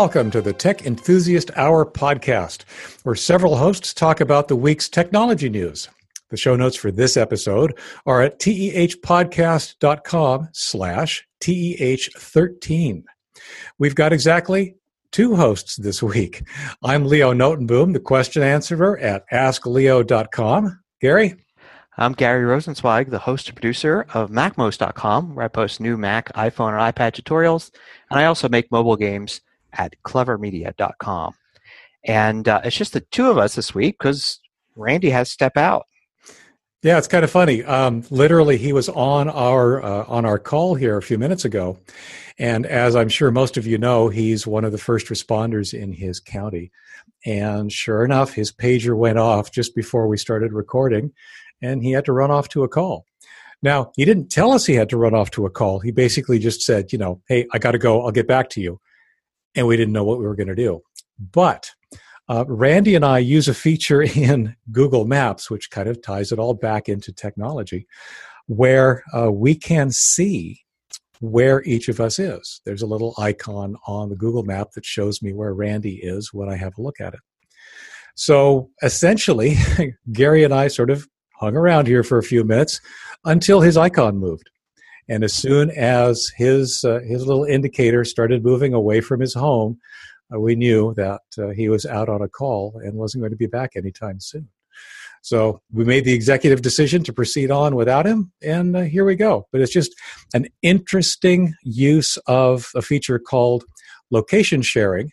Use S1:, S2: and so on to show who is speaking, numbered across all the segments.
S1: welcome to the Tech Enthusiast Hour podcast, where several hosts talk about the week's technology news. The show notes for this episode are at tehpodcast.com slash teh13. We've got exactly two hosts this week. I'm Leo Notenboom, the question answerer at askleo.com. Gary?
S2: I'm Gary Rosenzweig, the host and producer of MacMost.com, where I post new Mac, iPhone, and iPad tutorials. And I also make mobile games at clevermedia.com. And uh, it's just the two of us this week because Randy has step out.
S1: Yeah, it's kind of funny. Um, literally, he was on our uh, on our call here a few minutes ago, and as I'm sure most of you know, he's one of the first responders in his county. And sure enough, his pager went off just before we started recording, and he had to run off to a call. Now, he didn't tell us he had to run off to a call. He basically just said, you know, hey, I got to go. I'll get back to you. And we didn't know what we were going to do. But uh, Randy and I use a feature in Google Maps, which kind of ties it all back into technology, where uh, we can see where each of us is. There's a little icon on the Google map that shows me where Randy is when I have a look at it. So essentially, Gary and I sort of hung around here for a few minutes until his icon moved. And as soon as his uh, his little indicator started moving away from his home, uh, we knew that uh, he was out on a call and wasn't going to be back anytime soon. So we made the executive decision to proceed on without him, and uh, here we go. But it's just an interesting use of a feature called location sharing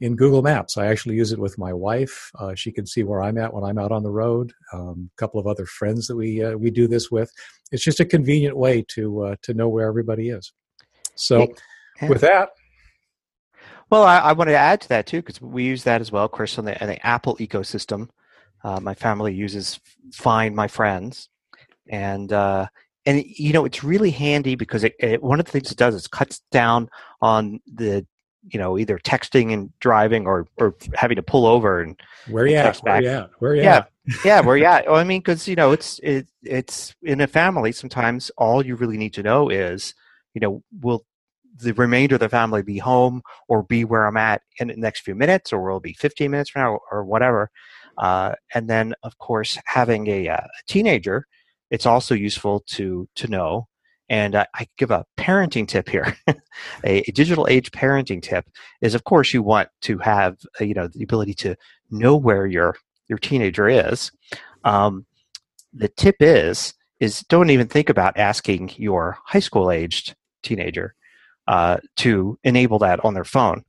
S1: in Google Maps. I actually use it with my wife. Uh, she can see where I'm at when I'm out on the road. Um, a couple of other friends that we uh, we do this with. It's just a convenient way to uh, to know where everybody is. So, yeah. with that.
S2: Well, I, I wanted to add to that too because we use that as well, of course, on the, on the Apple ecosystem. Uh, my family uses Find My Friends, and uh, and you know it's really handy because it, it, one of the things it does is cuts down on the you know either texting and driving or or having to pull over and
S1: where you at? where you at? Where you
S2: yeah.
S1: at?
S2: yeah where you at? Well, i mean because you know it's it, it's in a family sometimes all you really need to know is you know will the remainder of the family be home or be where i'm at in the next few minutes or will it be 15 minutes from now or whatever? Uh, and then, of course, having a, uh, a, teenager, it's also useful to to know. And uh, I give a parenting tip here. a, a, digital age parenting tip is, of course, you want to have uh, you know the ability to know where your your teenager is. Um, the tip is is don't even think about asking your high school aged teenager uh, to enable that on their phone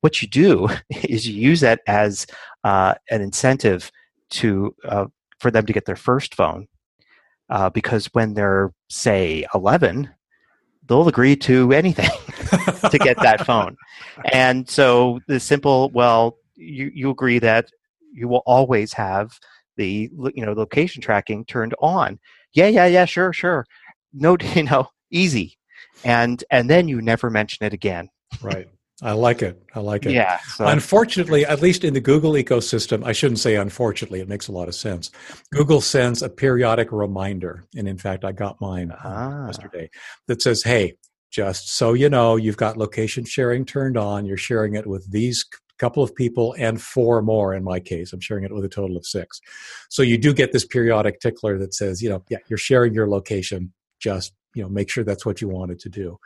S2: what you do is you use that as uh, an incentive to uh, for them to get their first phone uh, because when they're say 11 they'll agree to anything to get that phone. And so the simple well you, you agree that you will always have the you know location tracking turned on. Yeah yeah yeah sure sure. No you know easy. And and then you never mention it again.
S1: Right I like it. I like it.
S2: Yeah.
S1: So. Unfortunately, at least in the Google ecosystem, I shouldn't say unfortunately, it makes a lot of sense. Google sends a periodic reminder. And in fact, I got mine ah. yesterday that says, hey, just so you know, you've got location sharing turned on. You're sharing it with these couple of people and four more in my case. I'm sharing it with a total of six. So you do get this periodic tickler that says, you know, yeah, you're sharing your location. Just, you know, make sure that's what you wanted to do.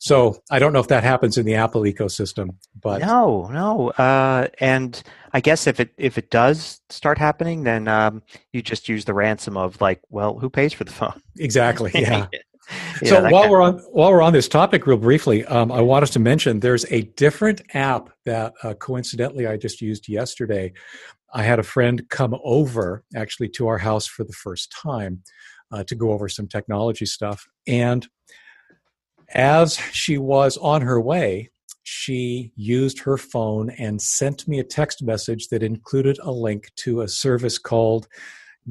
S1: So I don't know if that happens in the Apple ecosystem, but
S2: no, no. Uh, and I guess if it if it does start happening, then um, you just use the ransom of like, well, who pays for the phone?
S1: Exactly. Yeah. yeah so while we're on while we're on this topic, real briefly, um, I want us to mention there's a different app that uh, coincidentally I just used yesterday. I had a friend come over actually to our house for the first time uh, to go over some technology stuff, and as she was on her way, she used her phone and sent me a text message that included a link to a service called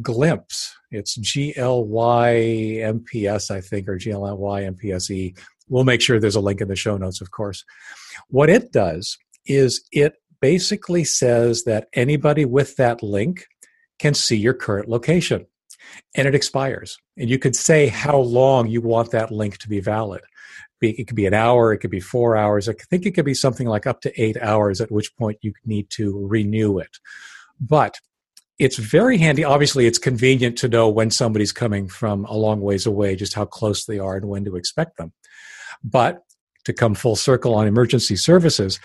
S1: Glympse. It's G L Y M P S, I think, or G L Y M P S E. We'll make sure there's a link in the show notes, of course. What it does is it basically says that anybody with that link can see your current location and it expires. And you could say how long you want that link to be valid. It could be an hour, it could be four hours. I think it could be something like up to eight hours, at which point you need to renew it. But it's very handy. Obviously, it's convenient to know when somebody's coming from a long ways away, just how close they are and when to expect them. But to come full circle on emergency services,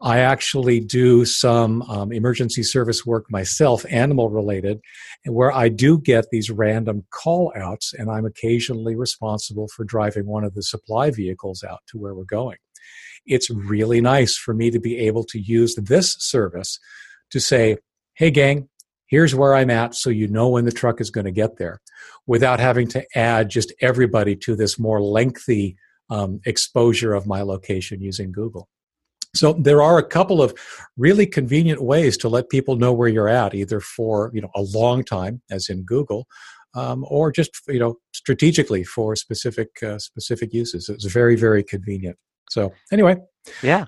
S1: I actually do some um, emergency service work myself, animal related, where I do get these random call outs, and I'm occasionally responsible for driving one of the supply vehicles out to where we're going. It's really nice for me to be able to use this service to say, hey, gang, here's where I'm at, so you know when the truck is going to get there, without having to add just everybody to this more lengthy um, exposure of my location using Google. So there are a couple of really convenient ways to let people know where you're at, either for you know a long time, as in Google, um, or just you know strategically for specific uh, specific uses. It's very very convenient. So anyway,
S2: yeah,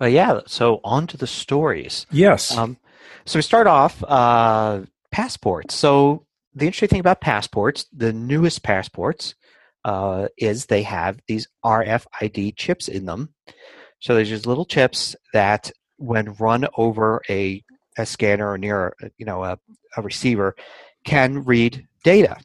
S2: yeah. So on to the stories.
S1: Yes.
S2: Um, so we start off uh, passports. So the interesting thing about passports, the newest passports, uh, is they have these RFID chips in them. So there's just little chips that, when run over a, a scanner or near, you know, a, a receiver, can read data.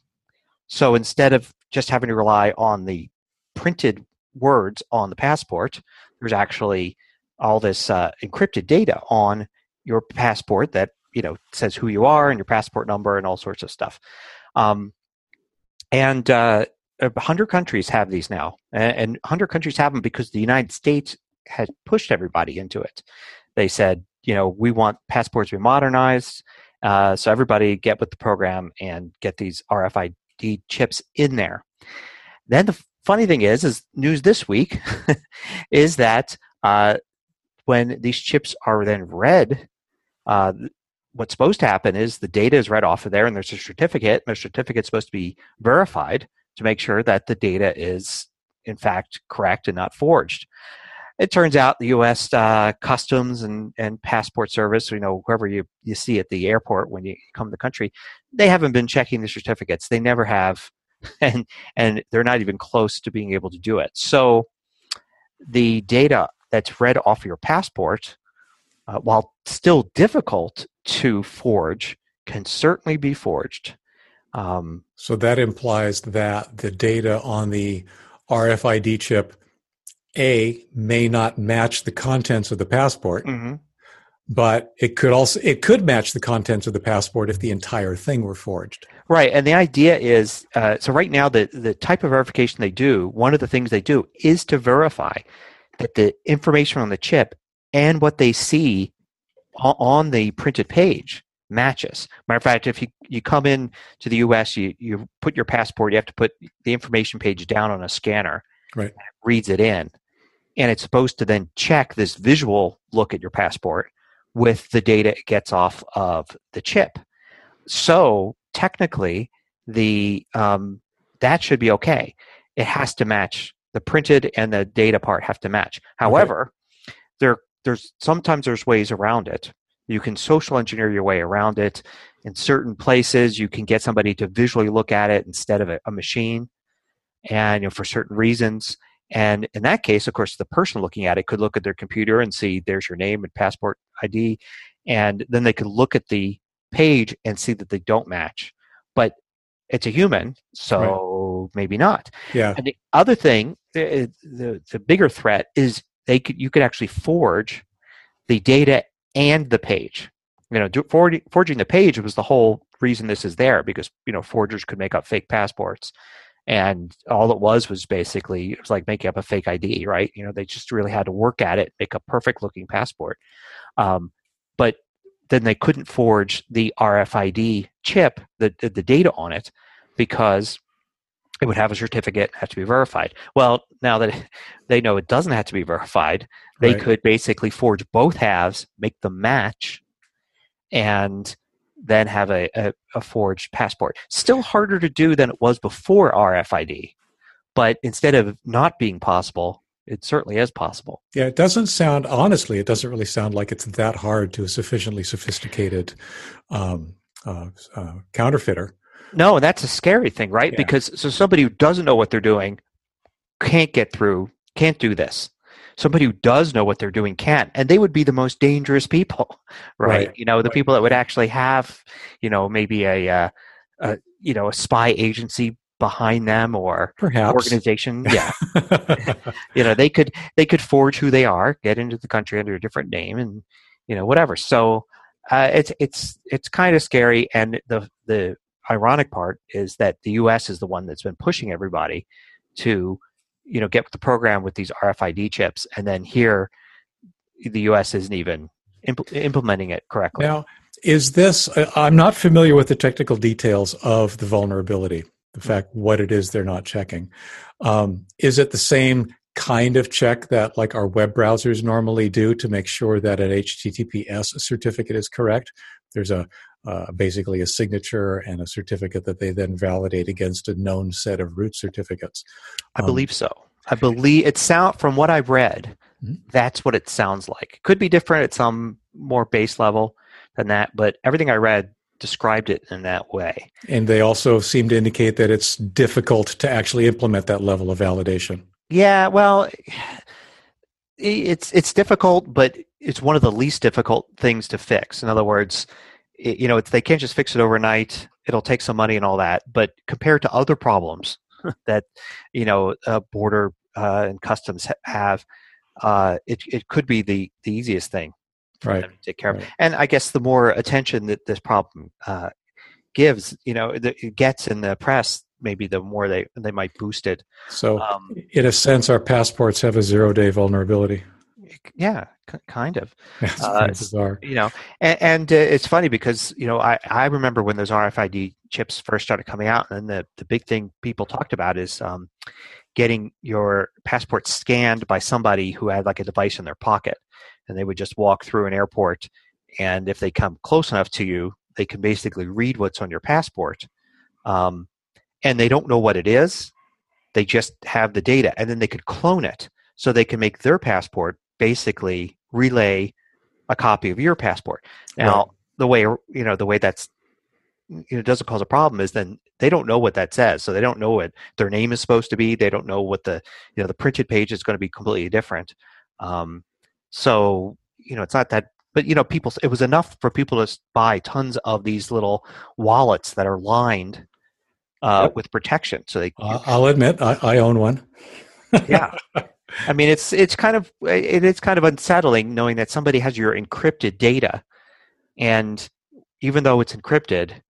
S2: So instead of just having to rely on the printed words on the passport, there's actually all this uh, encrypted data on your passport that you know says who you are and your passport number and all sorts of stuff. Um, and uh, 100 countries have these now, and 100 countries have them because the United States has pushed everybody into it. They said, you know, we want passports to be modernized, uh, so everybody get with the program and get these RFID chips in there. Then the funny thing is, is news this week is that uh, when these chips are then read, uh, what's supposed to happen is the data is read off of there, and there's a certificate. And the certificate's supposed to be verified to make sure that the data is in fact correct and not forged. It turns out the U.S. Uh, Customs and, and Passport Service, you know, whoever you, you see at the airport when you come to the country, they haven't been checking the certificates. They never have, and and they're not even close to being able to do it. So the data that's read off your passport, uh, while still difficult to forge, can certainly be forged.
S1: Um, so that implies that the data on the RFID chip A may not match the contents of the passport, mm-hmm. but it could also it could match the contents of the passport if the entire thing were forged.
S2: Right, and the idea is uh, so right now the the type of verification they do, one of the things they do is to verify that the information on the chip and what they see on the printed page matches. Matter of fact, if you, you come in to the US, you, you put your passport, you have to put the information page down on a scanner.
S1: Right. It
S2: reads it in. And it's supposed to then check this visual look at your passport with the data it gets off of the chip. So technically, the um, that should be okay. It has to match the printed and the data part have to match. However, okay. there there's sometimes there's ways around it. You can social engineer your way around it. In certain places, you can get somebody to visually look at it instead of a, a machine, and you know, for certain reasons. And in that case, of course, the person looking at it could look at their computer and see there's your name and passport ID, and then they could look at the page and see that they don't match. But it's a human, so right. maybe not.
S1: Yeah.
S2: And the other thing, the, the, the bigger threat is they could you could actually forge the data and the page. You know, forging, forging the page was the whole reason this is there because you know forgers could make up fake passports, and all it was was basically it was like making up a fake ID, right? You know, they just really had to work at it, make a perfect looking passport. Um, but then they couldn't forge the RFID chip, the the data on it, because it would have a certificate have to be verified well now that they know it doesn't have to be verified they right. could basically forge both halves make them match and then have a, a, a, forged passport still harder to do than it was before rfid but instead of not being possible it certainly is possible
S1: yeah it doesn't sound honestly it doesn't really sound like it's that hard to a sufficiently sophisticated um, uh, uh, counterfeiter
S2: no, that's a scary thing, right? Yeah. Because so somebody who doesn't know what they're doing can't get through, can't do this. Somebody who does know what they're doing can't, and they would be the most dangerous people, right?
S1: Right.
S2: You know, the
S1: Right.
S2: people that would actually have, you know, maybe a, uh, a you know, a spy agency behind them or
S1: Perhaps.
S2: organization. Yeah, you know, they could they could forge who they are, get into the country under a different name, and you know, whatever. So uh, it's it's it's kind of scary, and the the ironic part is that the U.S. is the one that's been pushing everybody to, you know, get with the program with these RFID chips, and then here, the U.S. isn't even impl- implementing it correctly.
S1: Now, is this, I'm not familiar with the technical details of the vulnerability, the fact what it is they're not checking. Um, is it the same kind of check that like our web browsers normally do to make sure that an HTTPS certificate is correct? There's a uh, basically a signature and a certificate that they then validate against a known set of root certificates.
S2: I
S1: Um,
S2: believe so. I believe it sound from what I've read,
S1: Mhm.
S2: that's what it sounds like. Could be different at some more base level than that, but everything I read described it in that way.
S1: And they also seem to indicate that it's difficult to actually implement that level of validation.
S2: Yeah, well, it's it's difficult, but it's one of the least difficult things to fix. In other words, it, you know, it's, they can't just fix it overnight. It'll take some money and all that. But compared to other problems that you know, uh, border uh, and customs ha- have, uh, it it could be the the easiest thing for
S1: Right.
S2: them to take care of.
S1: Right.
S2: And I guess the more attention that this problem uh, gives, you know, that it gets in the press, maybe the more they they might boost it.
S1: So,
S2: Um,
S1: in a sense, our passports have a zero day vulnerability.
S2: yeah, kind of.
S1: That's
S2: Uh,
S1: bizarre.
S2: you know and, and uh, it's funny because you know I, I remember when those rfid chips first started coming out and the, the big thing people talked about is um, getting your passport scanned by somebody who had like a device in their pocket and they would just walk through an airport and if they come close enough to you they can basically read what's on your passport um, and they don't know what it is they just have the data and then they could clone it so they can make their passport basically relay a copy of your passport. Now,
S1: Right.
S2: the way you know the way that's you know doesn't cause a problem is then they don't know what that says, so they don't know what their name is supposed to be. They don't know what the you know the printed page is going to be completely different. Um, so you know it's not that, but you know people it was enough for people to buy tons of these little wallets that are lined uh,
S1: Yep.
S2: with protection, so they
S1: Uh, I'll admit, I, I own one.
S2: yeah i mean it's it's kind of it is kind of unsettling knowing that somebody has your encrypted data. And even though it's encrypted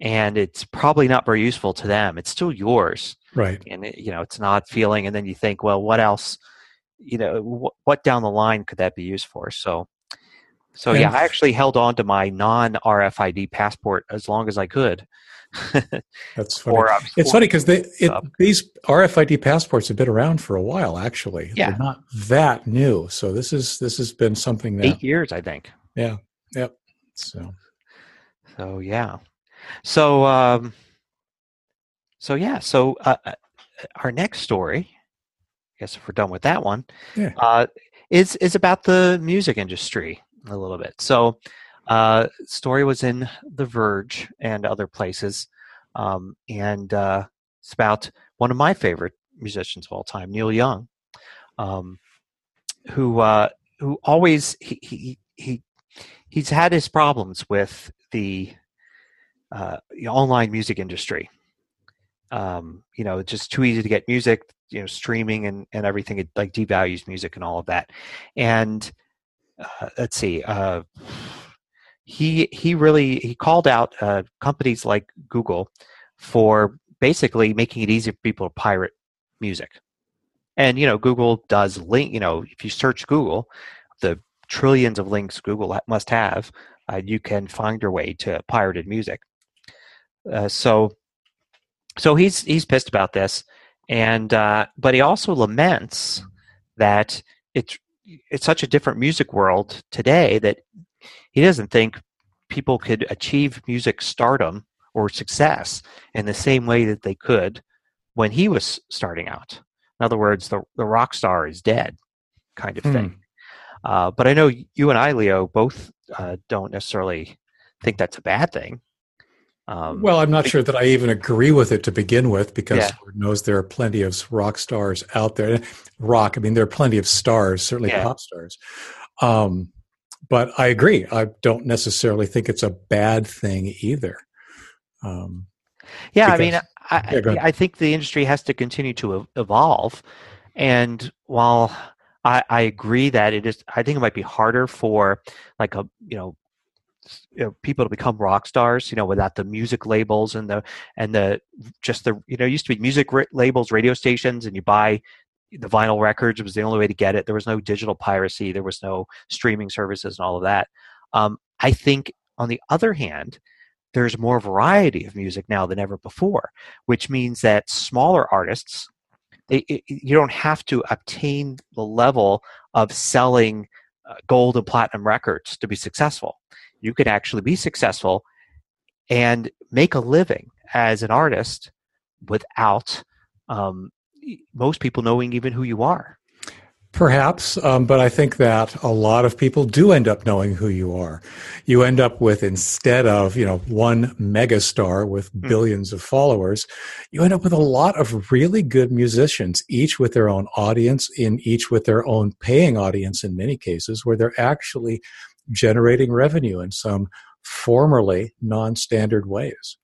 S2: and it's probably not very useful to them it's still yours.
S1: Right.
S2: and it, you know it's not feeling. And then you think well what else you know wh- what down the line could that be used for? So so yeah
S1: And-
S2: i actually held on to my non rfid passport as long as i could
S1: That's funny.
S2: or,
S1: it's funny because they it, these RFID passports have been around for a while. Actually,
S2: Yeah.
S1: they're not that new. So this is this has been something that
S2: eight years i think Yeah. Yep.
S1: so
S2: So yeah. So um so yeah, so uh, uh, our next story, I guess if we're done with that one,
S1: Yeah.
S2: uh, is is about the music industry a little bit. So uh story was in The Verge and other places. Um and uh it's about one of my favorite musicians of all time, Neil Young. Um who uh who always he he, he he's had his problems with the uh, online music industry. Um, you know, it's just too easy to get music, you know, streaming and, and everything. It like devalues music and all of that. And uh, let's see, uh, he he really he called out uh, companies like Google for basically making it easy for people to pirate music. And you know, Google does link. You know, if you search Google, the trillions of links Google must have, uh, you can find your way to pirated music. Uh, so, so he's he's pissed about this, and uh, but he also laments that it's it's such a different music world today that he doesn't think people could achieve music stardom or success in the same way that they could when he was starting out. In other words, the the rock star is dead, kind of
S1: Hmm.
S2: thing. Uh, but I know you and I, Leo, both uh, don't necessarily think that's a bad thing. Um,
S1: well, I'm not sure that I even agree with it to begin with, because yeah. Lord knows there are plenty of rock stars out there. Rock, I mean, there are plenty of stars, certainly yeah. pop stars. Um, but I agree. I don't necessarily think it's a bad thing either.
S2: Um, yeah, because, I mean, I, yeah, I, think the industry has to continue to evolve. And while I, I agree that it is, I think it might be harder for like a you know you know, people to become rock stars, you know, without the music labels and the and the just the you know used to be music r- labels, radio stations, and you buy the vinyl records. Was the only way to get it. There was no digital piracy. There was no streaming services and all of that. Um, I think, on the other hand, there's more variety of music now than ever before, which means that smaller artists, it, it, you don't have to obtain the level of selling uh, gold and platinum records to be successful you could actually be successful and make a living as an artist without um, most people knowing even who you are.
S1: Perhaps, um, but I think that a lot of people do end up knowing who you are. You end up with instead of you know one megastar with hmm. billions of followers, you end up with a lot of really good musicians, each with their own audience, in each with their own paying audience in many cases, where they're actually generating revenue in some formerly non-standard ways.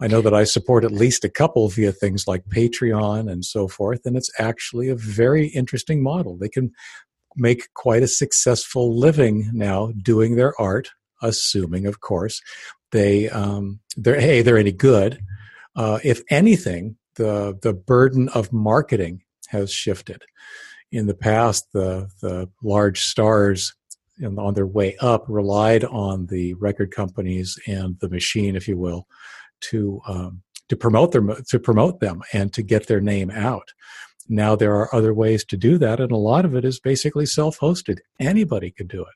S1: I know that I support at least a couple via things like Patreon and so forth, and it's actually a very interesting model. They can make quite a successful living now doing their art, assuming, of course, they um, they're hey they're any good. Uh, if anything, the the burden of marketing has shifted. In the past, the the large stars on their way up relied on the record companies and the machine, if you will, to um, to promote them to promote them and to get their name out. Now there are other ways to do that, and a lot of it is basically self-hosted. Anybody could do it.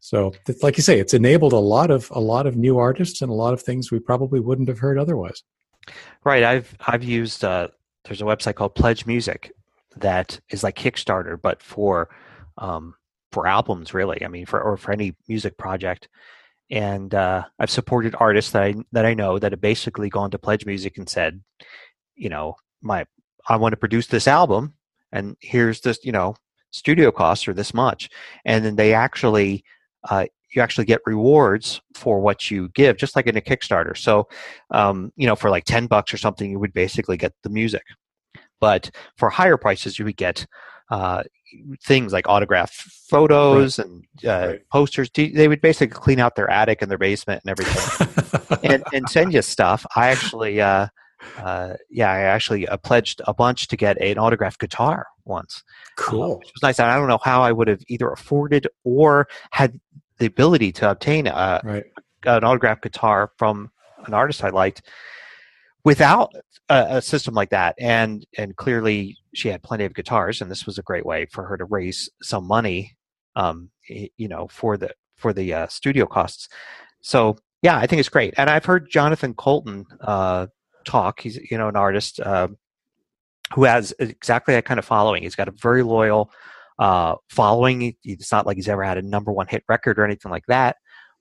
S1: So, like you say, it's enabled a lot of a lot of new artists and a lot of things we probably wouldn't have heard otherwise.
S2: Right. I've I've used uh, there's a website called Pledge Music that is like Kickstarter, but for um, for albums really i mean for or for any music project and uh, i've supported artists that i that i know that have basically gone to pledge music and said you know my i want to produce this album and here's this you know studio costs are this much. And then they actually uh, you actually get rewards for what you give just like in a kickstarter. So um, you know for like 10 bucks or something you would basically get the music. But for higher prices you would get uh, things like autograph photos right. and uh, right. posters. They would basically clean out their attic and their basement and everything, and, and send you stuff. I actually, uh, uh, yeah, I actually uh, pledged a bunch to get an autographed guitar once.
S1: Cool,
S2: which was nice. I don't know how I would have either afforded or had the ability to obtain a, right. an autographed guitar from an artist I liked without a, a, system like that. And and clearly she had plenty of guitars and this was a great way for her to raise some money um you know for the for the uh, studio costs. So yeah i think it's great. And i've heard jonathan Coulton uh talk. He's you know an artist uh, who has exactly that kind of following. He's got a very loyal uh following. It's not like he's ever had a number one hit record or anything like that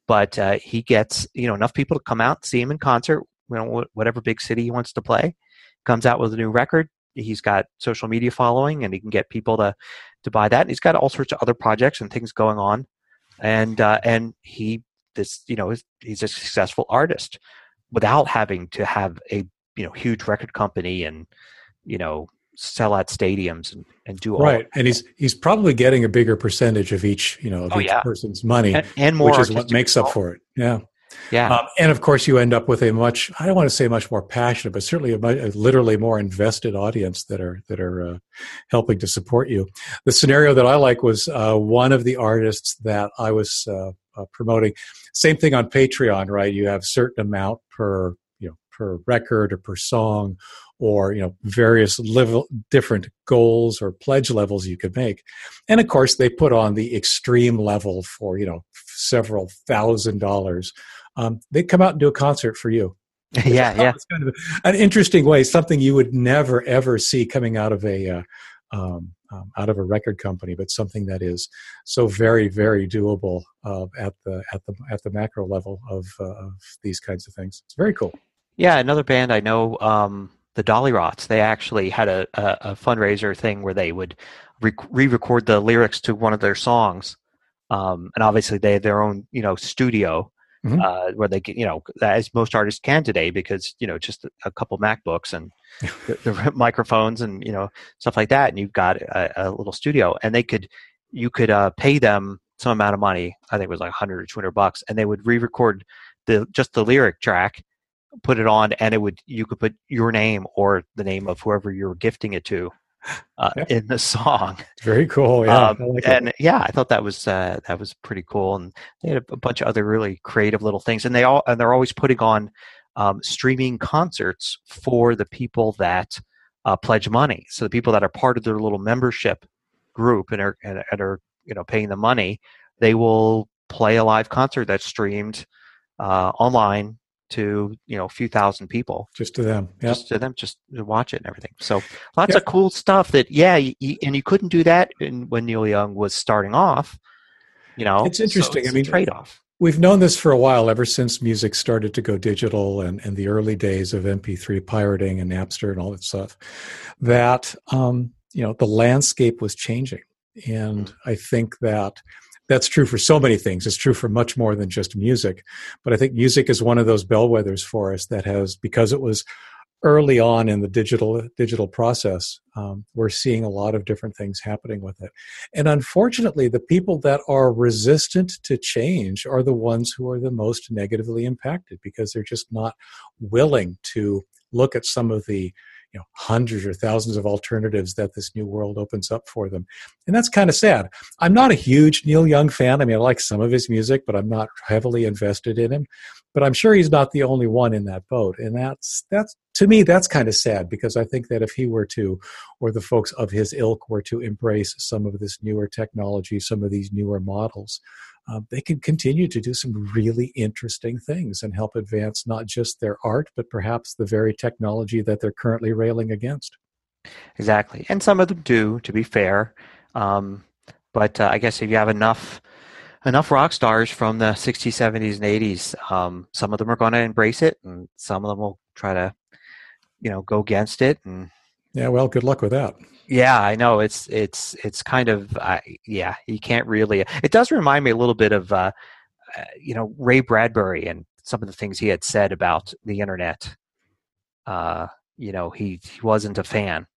S2: but uh, he gets you know enough people to come out see him in concert you know, whatever big city he wants to play. Comes out with a new record. He's got social media following, and he can get people to to buy that. And he's got all sorts of other projects and things going on, and uh, and he this you know he's a successful artist without having to have a you know huge record company and you know sell out stadiums and, and do all
S1: right and he's he's probably getting a bigger percentage of each you know of oh, each yeah. person's money
S2: and, and more
S1: which is what makes up for it yeah
S2: yeah. Um,
S1: and of course, you end up with a much, I don't want to say much more passionate, but certainly a, a literally more invested audience that are, that are uh, helping to support you. The scenario that I like was uh, one of the artists that I was uh, uh promoting. Same thing on Patreon, right? You have certain amount per, you know, per record or per song or you know various level different goals or pledge levels you could make and of course they put on the extreme level for you know several thousand dollars um, they'd come out and do a concert for you.
S2: yeah, yeah.
S1: It's kind of an interesting way, something you would never ever see coming out of a uh, um, um, out of a record company, but something that is so very, very doable uh, at the at the at the macro level of, uh, of these kinds of things. It's very cool.
S2: Yeah, another band I know, um, the Dollyrots. They actually had a, a, a fundraiser thing where they would re-record the lyrics to one of their songs, um, and obviously they had their own you know studio. Mm-hmm. Uh, where they get, you know, as most artists can today, because you know, just a couple MacBooks and the, the, microphones and you know stuff like that, and you've got a, a little studio, and they could you could uh, pay them some amount of money. I think it was like 100 or 200 bucks, and they would re-record the just the lyric track, put it on, and it would you could put your name or the name of whoever you were gifting it to. Uh, in the song.
S1: Very cool, yeah. Um,
S2: like and it. yeah, I thought that was uh, that was pretty cool, and they had a, a bunch of other really creative little things, and they all and they're always putting on um, streaming concerts for the people that uh, pledge money. So the people that are part of their little membership group and are and, and are you know paying the money, they will play a live concert that's streamed uh, online to you know a few thousand people.
S1: Just to them
S2: yep. just to them just to watch it and everything. So lots yep. of cool stuff that yeah you, you, and you couldn't do that in, when neil young was starting off you know?
S1: It's interesting
S2: so
S1: it's i mean
S2: trade-off.
S1: We've known this for a while, ever since music started to go digital and, and the early days of MP3 pirating and Napster and all that stuff, that um, you know the landscape was changing, and I think that that's true for so many things. It's true for much more than just music, but I think music is one of those bellwethers for us that has because it was early on in the digital digital process um, we're seeing a lot of different things happening with it and unfortunately the people that are resistant to change are the ones who are the most negatively impacted because they're just not willing to look at some of the you know hundreds or thousands of alternatives that this new world opens up for them. And that's kind of sad. I'm not a huge neil young fan. I mean i like some of his music but i'm not heavily invested in him. But i'm sure he's not the only one in that boat. And that's that's to me that's kind of sad because i think that if he were to or the folks of his ilk were to embrace some of this newer technology some of these newer models uh, they can continue to do some really interesting things and help advance not just their art, but perhaps the very technology that they're currently railing against.
S2: Exactly. And some of them do, to be fair. Um, but uh, I guess if you have enough enough rock stars from the 60s, 70s, and 80s, um, some of them are going to embrace it, and some of them will try to, you know, go against it. And
S1: yeah, well, good luck with that.
S2: Yeah, I know it's it's it's kind of uh, yeah. You can't really. It does remind me a little bit of uh, uh, you know Ray Bradbury and some of the things he had said about the internet. Uh, you know, he, he wasn't a fan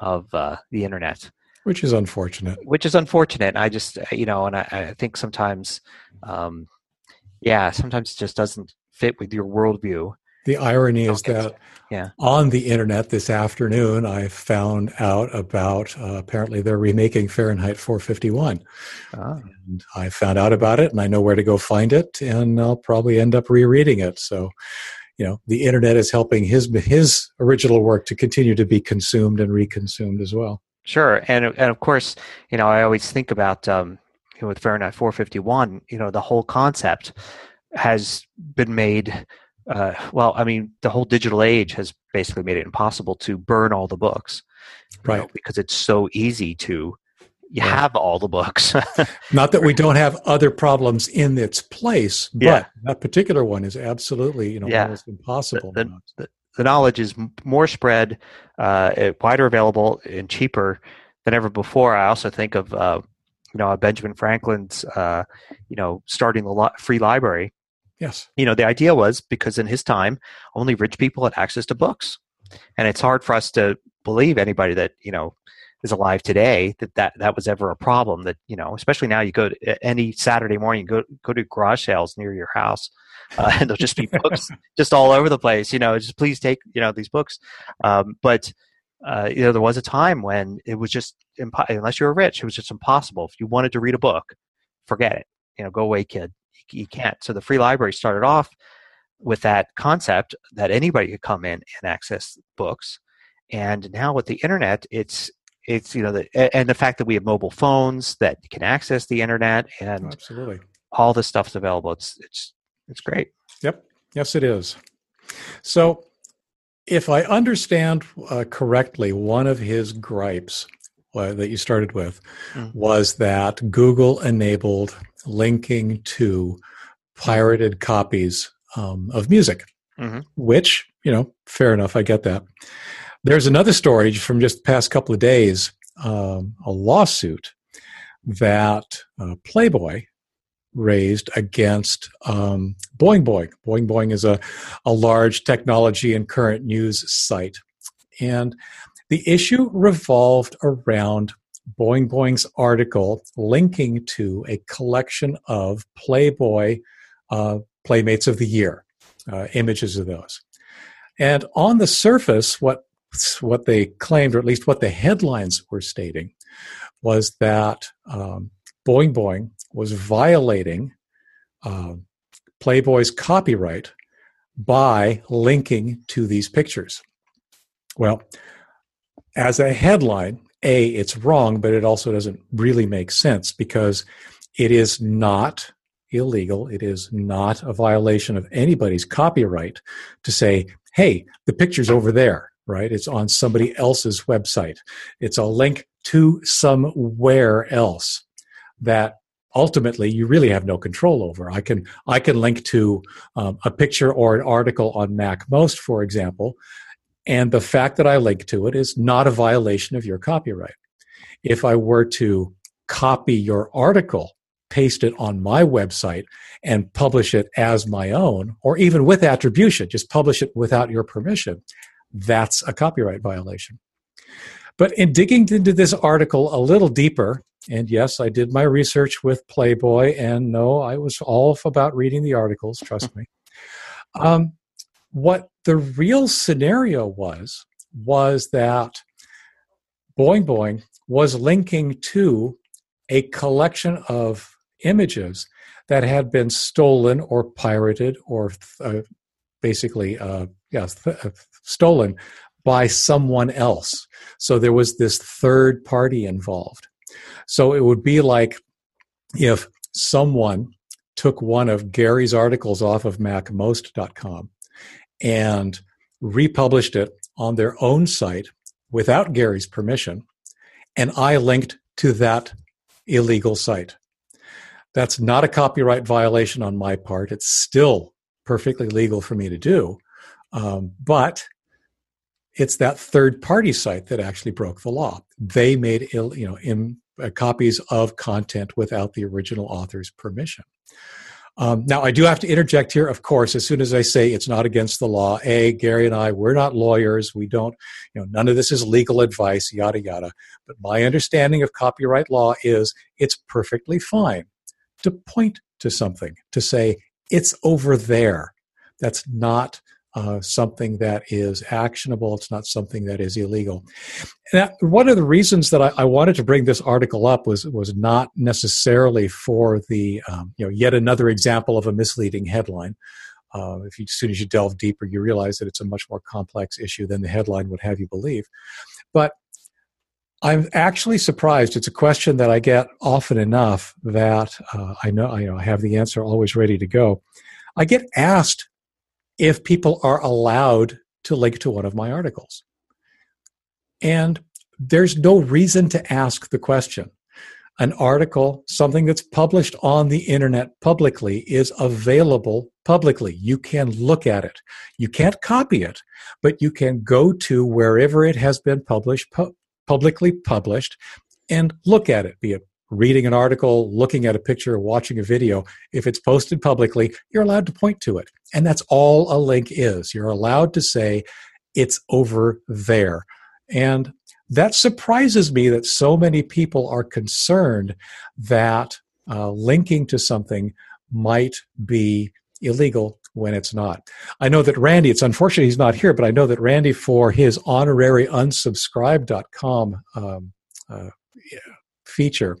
S2: of uh, the internet,
S1: which is unfortunate.
S2: Which is unfortunate. I just uh, you know, and I, I think sometimes, um, yeah, sometimes it just doesn't fit with your worldview.
S1: The irony is that yeah. on the internet this afternoon, I found out about uh, apparently they're remaking Fahrenheit 451. Ah. And I found out about it and I know where to go find it, and I'll probably end up rereading it. So, you know, the internet is helping his his original work to continue to be consumed and reconsumed as well.
S2: Sure, and and of course, you know, I always think about um, you know, with Fahrenheit 451. You know, the whole concept has been made uh, well, I mean, the whole digital age has basically made it impossible to burn all the books,
S1: right? Know,
S2: because it's so easy to you right. have all the books.
S1: Not that we don't have other problems in its place, but yeah. that particular one is absolutely, you know, yeah. almost impossible.
S2: The, the, the, knowledge is more spread, uh, wider available, and cheaper than ever before. I also think of, uh, you know, Benjamin Franklin's, uh, you know, starting the li- free library
S1: Yes.
S2: You know, the idea was because in his time, only rich people had access to books. And it's hard for us to believe anybody that, you know, is alive today that, that that was ever a problem that, you know, especially now you go to any Saturday morning, go, go to garage sales near your house. Uh, and there'll just be books just all over the place, you know, just please take, you know, these books. Um, but, uh, you know, there was a time when it was just, impo- unless you were rich, it was just impossible. If you wanted to read a book, forget it. You know, go away, kid you can't. So the free library started off with that concept that anybody could come in and access books, and now with the internet, it's it's you know the and the fact that we have mobile phones that can access the internet and
S1: absolutely
S2: all this stuff's available. It's it's it's great.
S1: Yep. Yes, it is. So, if I understand uh, correctly, one of his gripes uh, that you started with mm. was that Google enabled linking to pirated copies um, of music, mm-hmm. which, you know, fair enough. I get that. There's another story from just the past couple of days um, a lawsuit that uh, Playboy raised against um, Boing Boing. Boing Boing is a, a large technology and current news site. And the issue revolved around Boing Boing's article linking to a collection of Playboy uh, Playmates of the Year, uh, images of those. And on the surface, what what they claimed, or at least what the headlines were stating, was that um, Boing Boing was violating uh, Playboy's copyright by linking to these pictures. Well, as a headline, A, it's wrong, but it also doesn't really make sense because it is not illegal. It is not a violation of anybody's copyright to say, hey, the picture's over there, right? It's on somebody else's website. It's a link to somewhere else that ultimately you really have no control over. I can I can link to um, a picture or an article on MacMost, for example, and the fact that I link to it is not a violation of your copyright. If I were to copy your article, paste it on my website, and publish it as my own, or even with attribution, just publish it without your permission, that's a copyright violation. But in digging into this article a little deeper, and yes, I did my research with Playboy, and no, I was all about reading the articles, trust me. Um, what the real scenario was, was that Boing Boing was linking to a collection of images that had been stolen or pirated or uh, basically uh, yeah, th- uh, stolen by someone else. So there was this third party involved. So it would be like if someone took one of Gary's articles off of MacMost.com and republished it on their own site without Gary's permission, and I linked to that illegal site. That's not a copyright violation on my part. It's still perfectly legal for me to do. Um, but it's that third party site that actually broke the law. They made Ill, you know in, uh, copies of content without the original author's permission. Um, now, I do have to interject here, of course, as soon as I say it's not against the law. A, Gary and I, we're not lawyers. We don't, you know, none of this is legal advice, yada, yada. But my understanding of copyright law is it's perfectly fine to point to something, to say, it's over there. That's not uh, something that is actionable. It's not something that is illegal. And one of the reasons that I, I, wanted to bring this article up was was not necessarily for the um, you know yet another example of a misleading headline. Uh, if you, as soon as you delve deeper, you realize that it's a much more complex issue than the headline would have you believe. But I'm actually surprised. It's a question that I get often enough that uh, I know I, you know I have the answer always ready to go. I get asked if people are allowed to link to one of my articles. And there's no reason to ask the question. An article, something that's published on the internet publicly, is available publicly. You can look at it. You can't copy it, but you can go to wherever it has been published, pu- publicly published, and look at it, be it reading an article, looking at a picture, watching a video, if it's posted publicly, you're allowed to point to it. And that's all a link is. You're allowed to say, it's over there. And that surprises me that so many people are concerned that uh, linking to something might be illegal when it's not. I know that Randy, it's unfortunate he's not here, but I know that Randy, for his honorary unsubscribe.com um, uh, feature.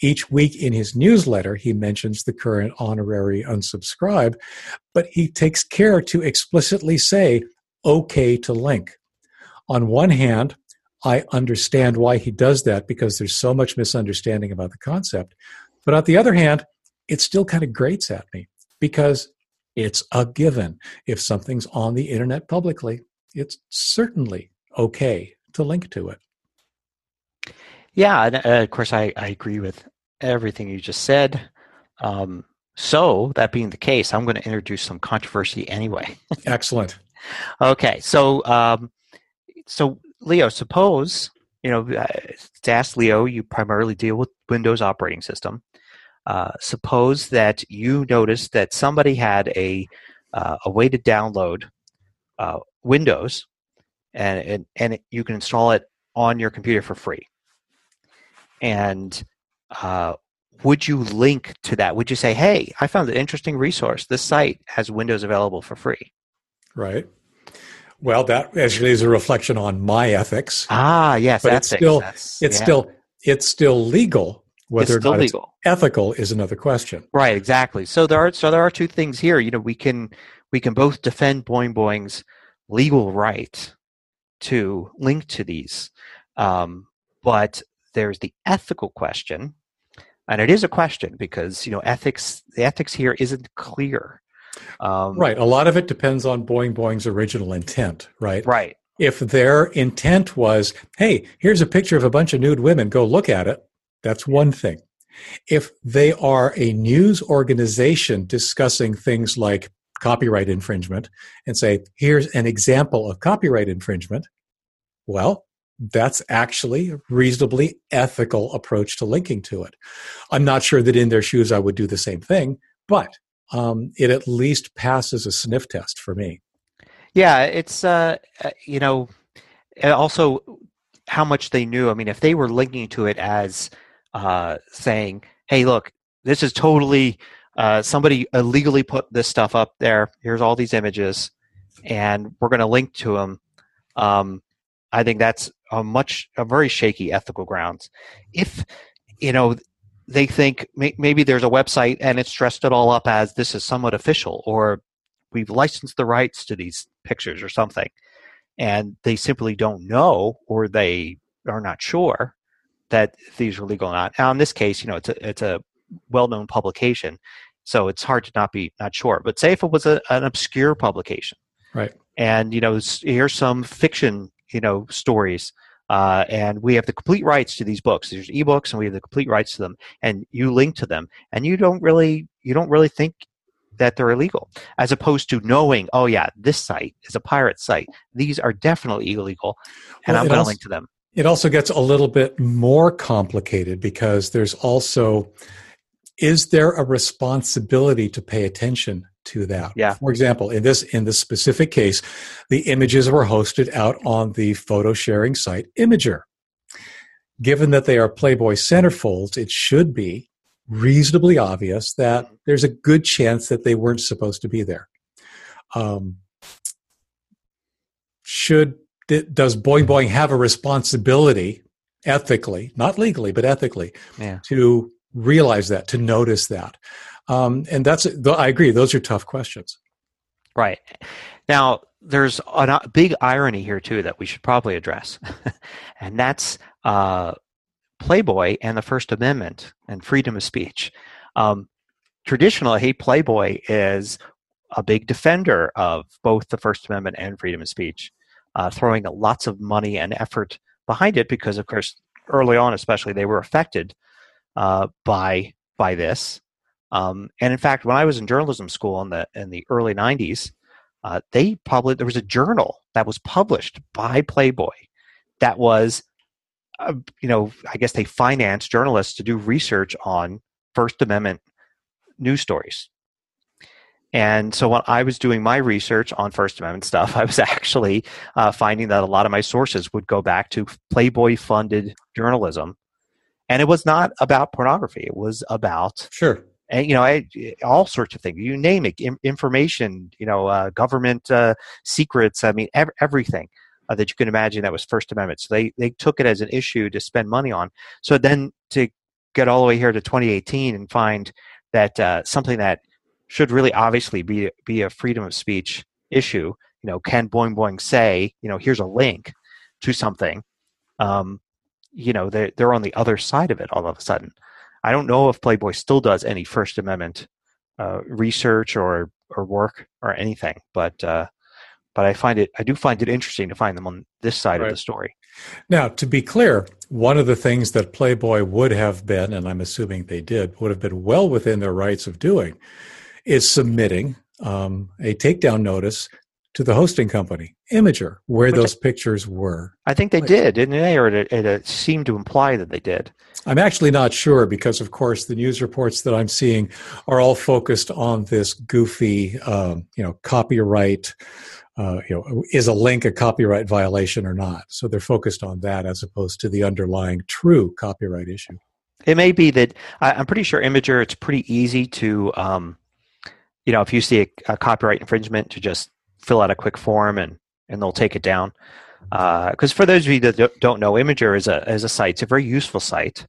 S1: Each week in his newsletter, he mentions the current honorary unsubscribe, but he takes care to explicitly say, okay to link. On one hand, I understand why he does that because there's so much misunderstanding about the concept. But on the other hand, it still kind of grates at me because it's a given. If something's on the internet publicly, it's certainly okay to link to it.
S2: Yeah, and uh, of course, I, I agree with everything you just said. Um, so, that being the case, I'm going to introduce some controversy anyway.
S1: Excellent.
S2: okay, so um, so Leo, suppose you know uh, to ask Leo, you primarily deal with Windows operating system. Uh, suppose that you noticed that somebody had a uh, a way to download uh, Windows, and, and and you can install it on your computer for free. And uh, would you link to that? Would you say, "Hey, I found an interesting resource. This site has Windows available for free."
S1: Right. Well, that actually is a reflection on my ethics.
S2: Ah, yes,
S1: but
S2: ethics.
S1: it's still
S2: That's-
S1: it's
S2: yeah.
S1: still it's still legal. Whether
S2: it's
S1: or
S2: still
S1: not
S2: legal.
S1: it's ethical is another question.
S2: Right, exactly. So there are so there are two things here. You know, we can we can both defend Boing Boing's legal right to link to these, um, but there's the ethical question, and it is a question because you know ethics the ethics here isn't clear. Um,
S1: Right. A lot of it depends on Boing Boing's original intent. Right.
S2: Right.
S1: If their intent was, "Hey, here's a picture of a bunch of nude women. Go look at it," that's one thing. If they are a news organization discussing things like copyright infringement and say, here's an example of copyright infringement, well, that's actually a reasonably ethical approach to linking to it. I'm not sure that in their shoes I would do the same thing, but um, it at least passes a sniff test for me.
S2: Yeah, it's uh, uh, you know, also how much they knew. I mean, if they were linking to it as uh, saying, "Hey, look, this is totally uh, somebody illegally put this stuff up there. Here's all these images, and we're going to link to them," um, I think that's a much a very shaky ethical grounds. If you know they think may, maybe there's a website and it's dressed it all up as this is somewhat official or we've licensed the rights to these pictures or something and they simply don't know or they are not sure that these are legal or not now in this case you know it's a, it's a well-known publication so it's hard to not be not sure but say if it was a, an obscure publication
S1: Right.
S2: and you know here's some fiction you know stories uh, and we have the complete rights to these books. There's ebooks and we have the complete rights to them and you link to them and you don't really you don't really think that they're illegal as opposed to knowing oh yeah this site is a pirate site. These are definitely illegal and
S1: Well,
S2: i'm going to link to them.
S1: It also gets a little bit more complicated because there's also is there a responsibility to pay attention to that?
S2: Yeah.
S1: For example, in this in this specific case, the images were hosted out on the photo sharing site Imgur. Given that they are Playboy centerfolds, it should be reasonably obvious that there's a good chance that they weren't supposed to be there. Um, should does Boing Boing have a responsibility ethically, not legally, but ethically,
S2: yeah
S1: to realize that, to notice that? Um, and that's I agree, those are tough questions.
S2: Right. Now, there's a a big irony here, too, that we should probably address. and that's uh, Playboy and the First Amendment and freedom of speech. Um, traditionally, Playboy is a big defender of both the First Amendment and freedom of speech, uh, throwing lots of money and effort behind it because, of course, early on, especially, they were affected uh, by by this. Um, and in fact, when I was in journalism school in the in the early '90s, uh, they published there was a journal that was published by Playboy that was, uh, you know, I guess they financed journalists to do research on First Amendment news stories. And so when I was doing my research on First Amendment stuff, I was actually uh, finding that a lot of my sources would go back to Playboy funded journalism. And it was not about pornography. It was about
S1: Sure.
S2: And you know I, all sorts of things you name it information you know uh, government uh, secrets i mean ev- everything uh, that you can imagine that was first amendment. So they they took it as an issue to spend money on. So then to get all the way here to 2018 and find that uh, something that should really obviously be be a freedom of speech issue you know can boing boing say you know here's a link to something um, you know they're, they're on the other side of it all of a sudden I don't know if Playboy still does any First Amendment uh, research or or work or anything, but uh, but I find it I do find it interesting to find them on this side of the story.
S1: Now, to be clear, one of the things that Playboy would have been, and I'm assuming they did, would have been well within their rights of doing, is submitting um, a takedown notice to the hosting company, Imgur, where Which those pictures were.
S2: I think they did, didn't they? Or it, it, it, seemed to imply that they did.
S1: I'm actually not sure because, of course, the news reports that I'm seeing are all focused on this goofy, um, you know, copyright. Uh, you know, is a link a copyright violation or not? So they're focused on that as opposed to the underlying true copyright issue.
S2: It may be that I, am pretty sure Imgur. It's pretty easy to, um, you know, if you see a, a copyright infringement, to just fill out a quick form and and they'll take it down. Because uh, for those of you that don't know, Imgur is a is a site. It's a very useful site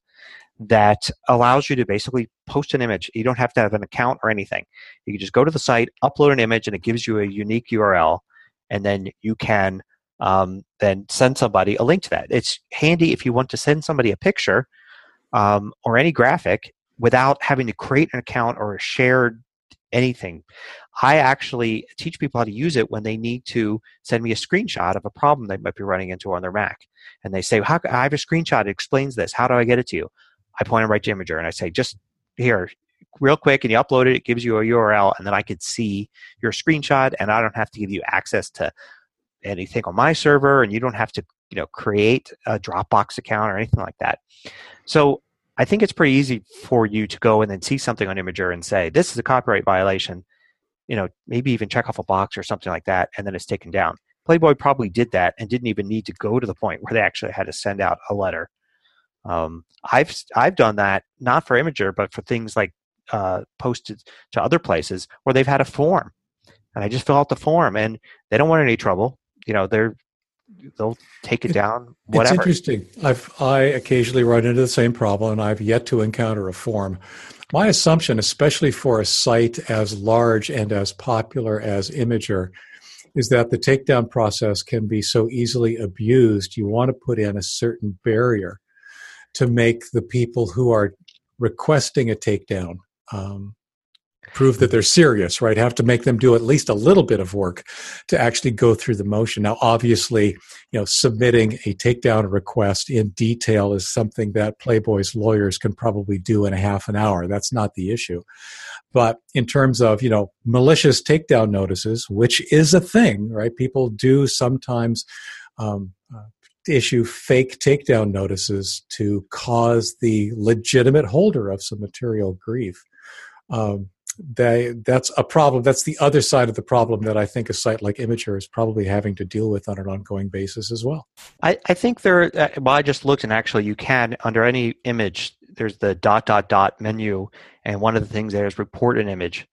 S2: that allows you to basically post an image. You don't have to have an account or anything. You can just go to the site, upload an image, and it gives you a unique URL, and then you can um, then send somebody a link to that. It's handy if you want to send somebody a picture um, or any graphic without having to create an account or a shared anything. I actually teach people how to use it when they need to send me a screenshot of a problem they might be running into on their Mac. And they say, how, I have a screenshot, it explains this. How do I get it to you? I point them right to Imgur and I say, just here, real quick, and you upload it, it gives you a URL, and then I could see your screenshot, and I don't have to give you access to anything on my server, and you don't have to you know create a Dropbox account or anything like that. So I think it's pretty easy for you to go and then see something on Imgur and say, this is a copyright violation, you know, maybe even check off a box or something like that, and then it's taken down. Playboy probably did that and didn't even need to go to the point where they actually had to send out a letter. Um, I've I've done that not for Imgur, but for things like uh, posted to other places where they've had a form, and I just fill out the form, and they don't want any trouble. You know, they're they'll take it down. Whatever.
S1: It's interesting. I've I occasionally run into the same problem, and I've yet to encounter a form. My assumption, especially for a site as large and as popular as Imgur, is that the takedown process can be so easily abused. You want to put in a certain barrier to make the people who are requesting a takedown um, prove that they're serious, right? Have to make them do at least a little bit of work to actually go through the motion. Now, obviously, you know, submitting a takedown request in detail is something that Playboy's lawyers can probably do in a half an hour. That's not the issue. But in terms of, you know, malicious takedown notices, which is a thing, right? People do sometimes um, uh, issue fake takedown notices to cause the legitimate holder of some material grief. Um, they, that's a problem. That's the other side of the problem that I think a site like Imgur is probably having to deal with on an ongoing basis as well.
S2: I, I think there. Uh, well, I just looked, and actually, you can under any image. There's the dot dot dot menu, and one of the things there is report an image,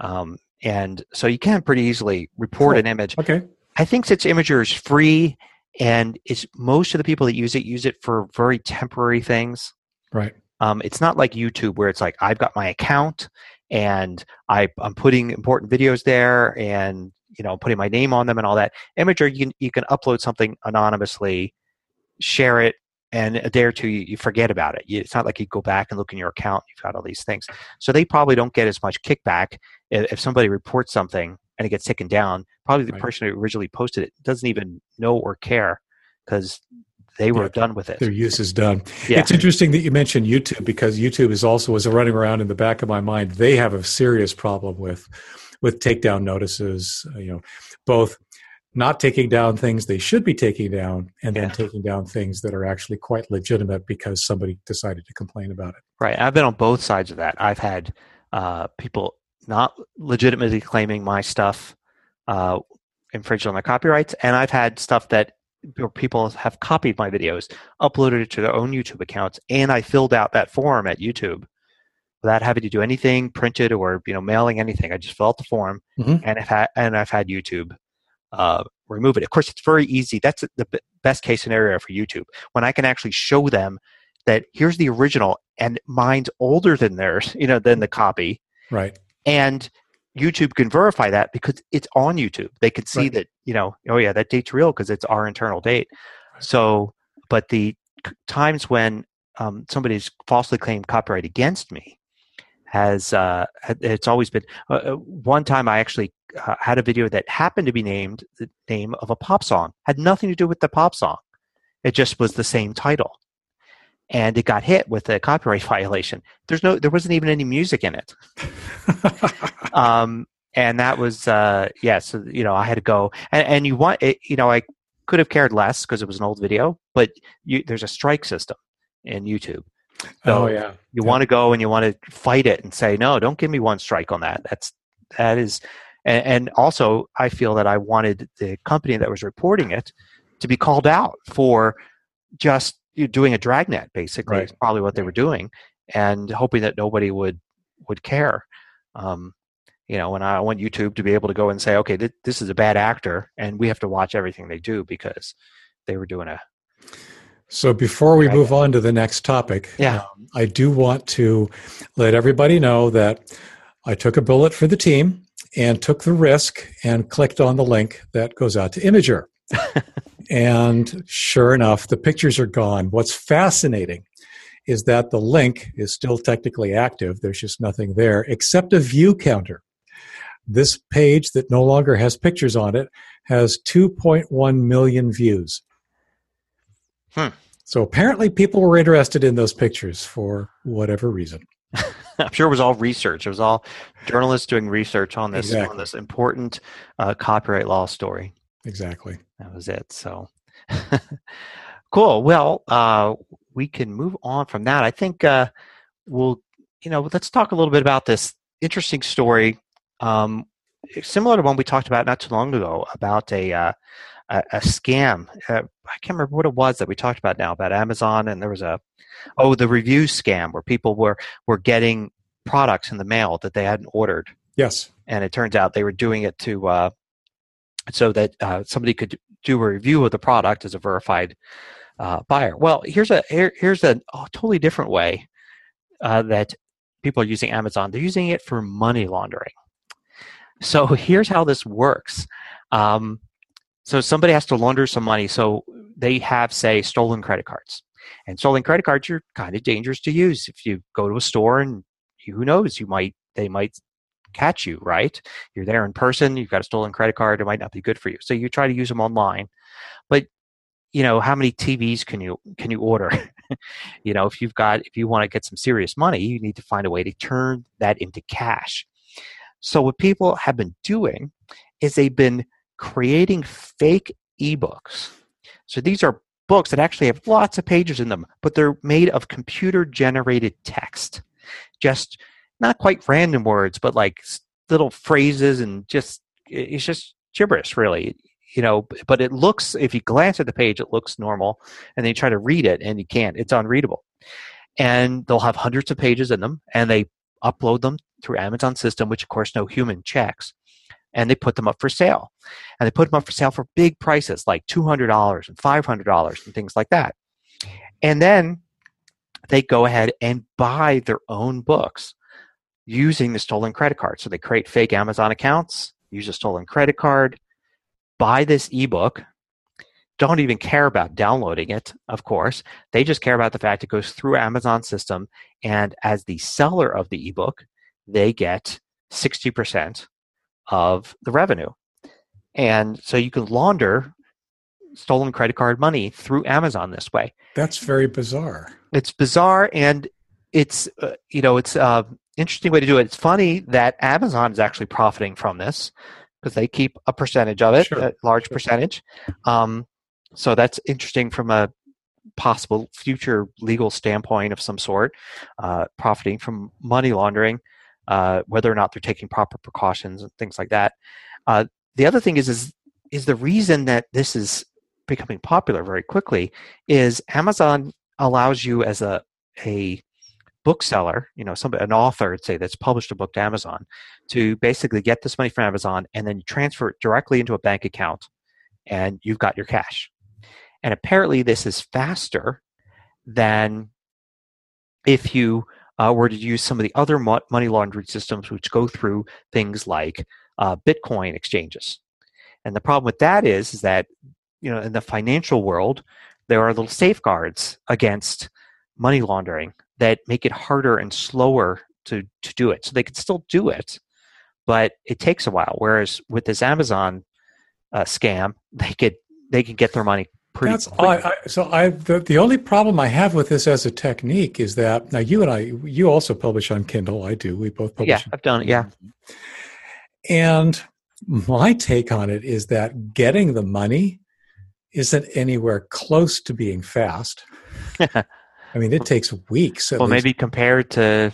S2: um, and so you can pretty easily report cool. an image.
S1: Okay.
S2: I think since Imgur is free, and it's most of the people that use it use it for very temporary things.
S1: Right.
S2: Um, it's not like YouTube where it's like I've got my account and I, I'm putting important videos there and you know putting my name on them and all that. Imgur, you can you can upload something anonymously, share it, and a day or two you, you forget about it. You, it's not like you go back and look in your account. You've got all these things, so they probably don't get as much kickback if, if somebody reports something and it gets taken down. Probably the right. person who originally posted it doesn't even know or care because they were yeah, done with it.
S1: Their use is done. Yeah. It's interesting that you mentioned YouTube because YouTube is also was running around in the back of my mind. They have a serious problem with with takedown notices. Uh, you know, both not taking down things they should be taking down and then yeah. taking down things that are actually quite legitimate because somebody decided to complain about it.
S2: Right. I've been on both sides of that. I've had uh, people not legitimately claiming my stuff uh, infringed on their copyrights, and I've had stuff that people have copied my videos, uploaded it to their own YouTube accounts, and I filled out that form at YouTube without having to do anything, printed or you know mailing anything. I just filled out the form, mm-hmm. and I've had and I've had YouTube uh, remove it. Of course, it's very easy. That's the best case scenario for YouTube when I can actually show them that here's the original and mine's older than theirs, you know, than the copy.
S1: Right.
S2: And YouTube can verify that because it's on YouTube. They could see right. that, you know, oh yeah, that date's real because it's our internal date. Right. So, but the times when um, somebody's falsely claimed copyright against me has uh, it's always been uh, uh, one time I actually uh, had a video that happened to be named the name of a pop song had nothing to do with the pop song It just was the same title. And it got hit with a copyright violation. There's no, there wasn't even any music in it. um, and that was, uh, yeah. So you know, I had to go, and, and you want, it, you know, I could have cared less because it was an old video, but you, there's a strike system in YouTube.
S1: So oh yeah.
S2: You want to go and you want to fight it and say, no, don't give me one strike on that. That's that is, and, and also I feel that I wanted the company that was reporting it to be called out for just doing a dragnet. Basically, right. is probably what they were doing, and hoping that nobody would would care. Um, you know, and I want YouTube to be able to go and say, okay, th- this is a bad actor, and we have to watch everything they do because they were doing a
S1: so before we move on to the next topic,
S2: yeah.
S1: Um, I do want to let everybody know that I took a bullet for the team and took the risk and clicked on the link that goes out to Imgur. and sure enough, the pictures are gone. What's fascinating is that the link is still technically active. There's just nothing there except a view counter. This page that no longer has pictures on it has 2.1 million views.
S2: Hmm.
S1: So apparently, people were interested in those pictures for whatever reason.
S2: I'm sure it was all research. It was all journalists doing research on this exactly. on this important uh, copyright law story.
S1: Exactly.
S2: That was it. So cool. Well, uh, we can move on from that. I think uh, we'll, you know, let's talk a little bit about this interesting story, um, similar to one we talked about not too long ago about a uh, a, a scam. Uh, I can't remember what it was that we talked about now about Amazon, and there was a oh the review scam where people were were getting products in the mail that they hadn't ordered.
S1: Yes,
S2: and it turns out they were doing it to uh, so that uh, somebody could do a review of the product as a verified uh, buyer. Well, here's a here, here's a oh, totally different way uh, that people are using Amazon. They're using it for money laundering. So here's how this works. Um, so somebody has to launder some money. So they have, say, stolen credit cards. And stolen credit cards are kind of dangerous to use. If you go to a store and who knows, you might they might catch you, right? You're there in person, you've got a stolen credit card, it might not be good for you. So you try to use them online. But you know, how many TVs can you can you order? you know, if you've got if you want to get some serious money, you need to find a way to turn that into cash. So what people have been doing is they've been creating fake ebooks. So these are books that actually have lots of pages in them, but they're made of computer generated text. Just not quite random words, but like little phrases and just, it's just gibberish, really. You know, but it looks, if you glance at the page, it looks normal. And then you try to read it and you can't. It's unreadable. And they'll have hundreds of pages in them and they upload them through Amazon system, which of course no human checks and they put them up for sale. And they put them up for sale for big prices like $200 and $500 and things like that. And then they go ahead and buy their own books using the stolen credit card. So they create fake Amazon accounts, use a stolen credit card, buy this ebook, don't even care about downloading it, of course. They just care about the fact it goes through Amazon system. And as the seller of the ebook, they get 60% of the revenue. And so you can launder stolen credit card money through Amazon this way.
S1: That's very bizarre.
S2: It's bizarre and it's uh, you know it's uh interesting way to do it. It's funny that Amazon is actually profiting from this because they keep a percentage of it, sure. a large sure. percentage. Um, so that's interesting from a possible future legal standpoint of some sort, uh, profiting from money laundering uh, whether or not they're taking proper precautions and things like that. Uh, the other thing is, is is the reason that this is becoming popular very quickly is Amazon allows you as a a bookseller, you know, somebody, an author, say that's published a book to Amazon, to basically get this money from Amazon and then you transfer it directly into a bank account, and you've got your cash. And apparently, this is faster than if you uh, were to use some of the other mo- money laundering systems which go through things like uh, Bitcoin exchanges. And the problem with that is, is that you know in the financial world there are little safeguards against money laundering that make it harder and slower to, to do it. So they can still do it, but it takes a while. Whereas with this Amazon uh, scam, they could they can get their money pretty.
S1: That's I, I, so. I the, the only problem I have with this as a technique is that now you and I you also publish on Kindle. I do. We both publish.
S2: Yeah, I've done it. Yeah.
S1: And my take on it is that getting the money isn't anywhere close to being fast. I mean, it takes weeks.
S2: well, least. maybe compared to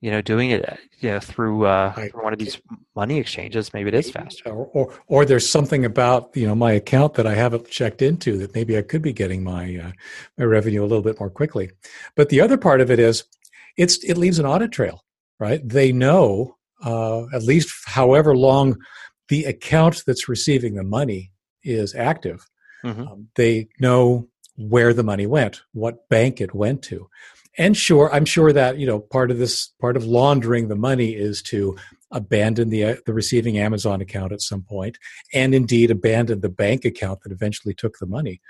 S2: you know doing it you know through, uh, I, one of these money exchanges, maybe it is faster.
S1: Or, or, or there's something about you know my account that I haven't checked into that maybe I could be getting my uh, my revenue a little bit more quickly. But the other part of it is it's it leaves an audit trail, right? They know uh, at least however long the account that's receiving the money is active. Mm-hmm. Um, they know where the money went, what bank it went to. And sure, I'm sure that, you know, part of this, part of laundering the money is to abandon the, uh, the receiving Amazon account at some point and indeed abandon the bank account that eventually took the money.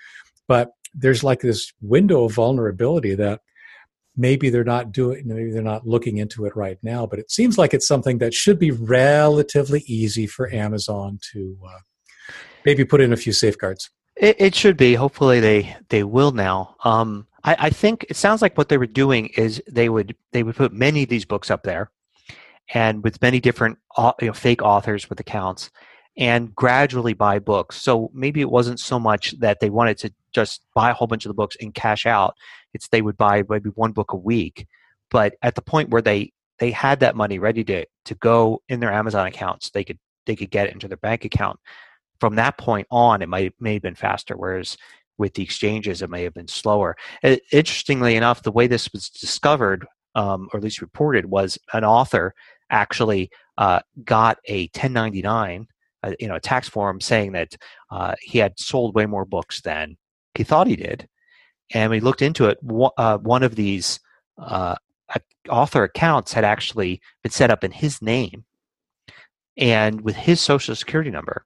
S1: But there's like this window of vulnerability that maybe they're not doing maybe they're not looking into it right now but it seems like it's something that should be relatively easy for amazon to uh, maybe put in a few safeguards
S2: it, it, should be. Hopefully they they will now. Um, I, I, think it sounds like what they were doing is they would they would put many of these books up there and with many different you know, fake authors with accounts and gradually buy books. So maybe it wasn't so much that they wanted to just buy a whole bunch of the books and cash out. It's they would buy maybe one book a week. But at the point where they they had that money ready to to go in their amazon accounts they could they could get it into their bank account from that point on it might may have been faster whereas with the exchanges it may have been slower it, interestingly enough the way this was discovered um, or at least reported was an author actually uh, got a 1099 uh, you know a tax form saying that uh, he had sold way more books than he thought he did and we looked into it. Uh, one of these uh, author accounts had actually been set up in his name and with his social security number.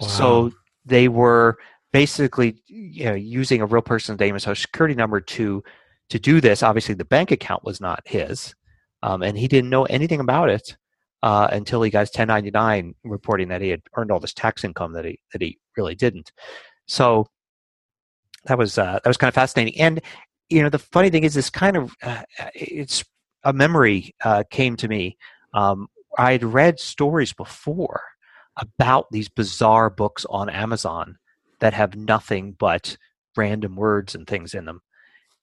S2: Wow. So they were basically you know, using a real person's name and social security number to to do this. Obviously, the bank account was not his, um, and he didn't know anything about it uh, until he got his 1099 reporting that he had earned all this tax income that he that he really didn't. So that was uh, that was kind of fascinating. And you know, the funny thing is, this kind of uh, it's a memory uh, came to me. Um, I had read stories before about these bizarre books on Amazon that have nothing but random words and things in them.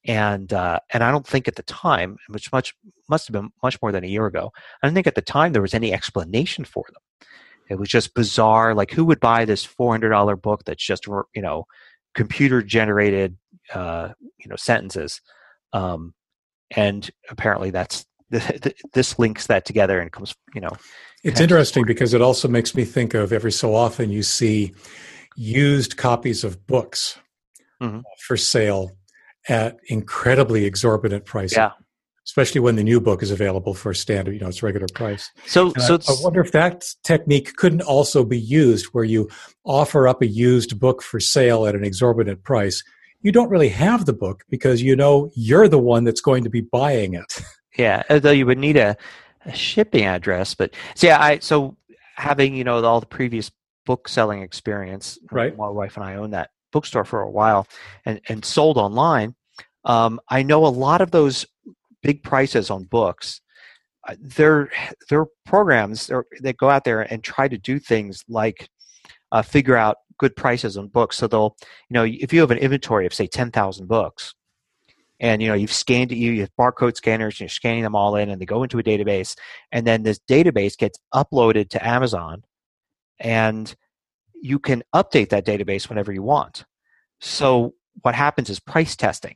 S2: And uh, and I don't think at the time, which much must have been much more than a year ago, I don't think at the time there was any explanation for them. It was just bizarre. Like, who would buy this four hundred dollar book that's just you know computer generated uh, you know sentences um, and apparently that's this links that together and comes you know
S1: it's interesting because it also makes me think of every so often you see used copies of books mm-hmm. for sale at incredibly exorbitant prices
S2: yeah
S1: especially when the new book is available for standard, you know, its regular price.
S2: So,
S1: and
S2: so
S1: I, I, wonder if that technique couldn't also be used where you offer up a used book for sale at an exorbitant price. You don't really have the book because you know you're the one that's going to be buying it.
S2: Yeah, although you would need a, a shipping address, but so yeah, I so having you know all the previous book selling experience.
S1: Right,
S2: my wife and I owned that bookstore for a while and and sold online. Um, I know a lot of those big prices on books, uh, they're they're programs that go out there and try to do things like uh, figure out good prices on books. So they'll, you know, if you have an inventory of say ten thousand books, and you know you've scanned it, you have barcode scanners, and you're scanning them all in, and they go into a database, and then this database gets uploaded to Amazon, and you can update that database whenever you want. So what happens is price testing.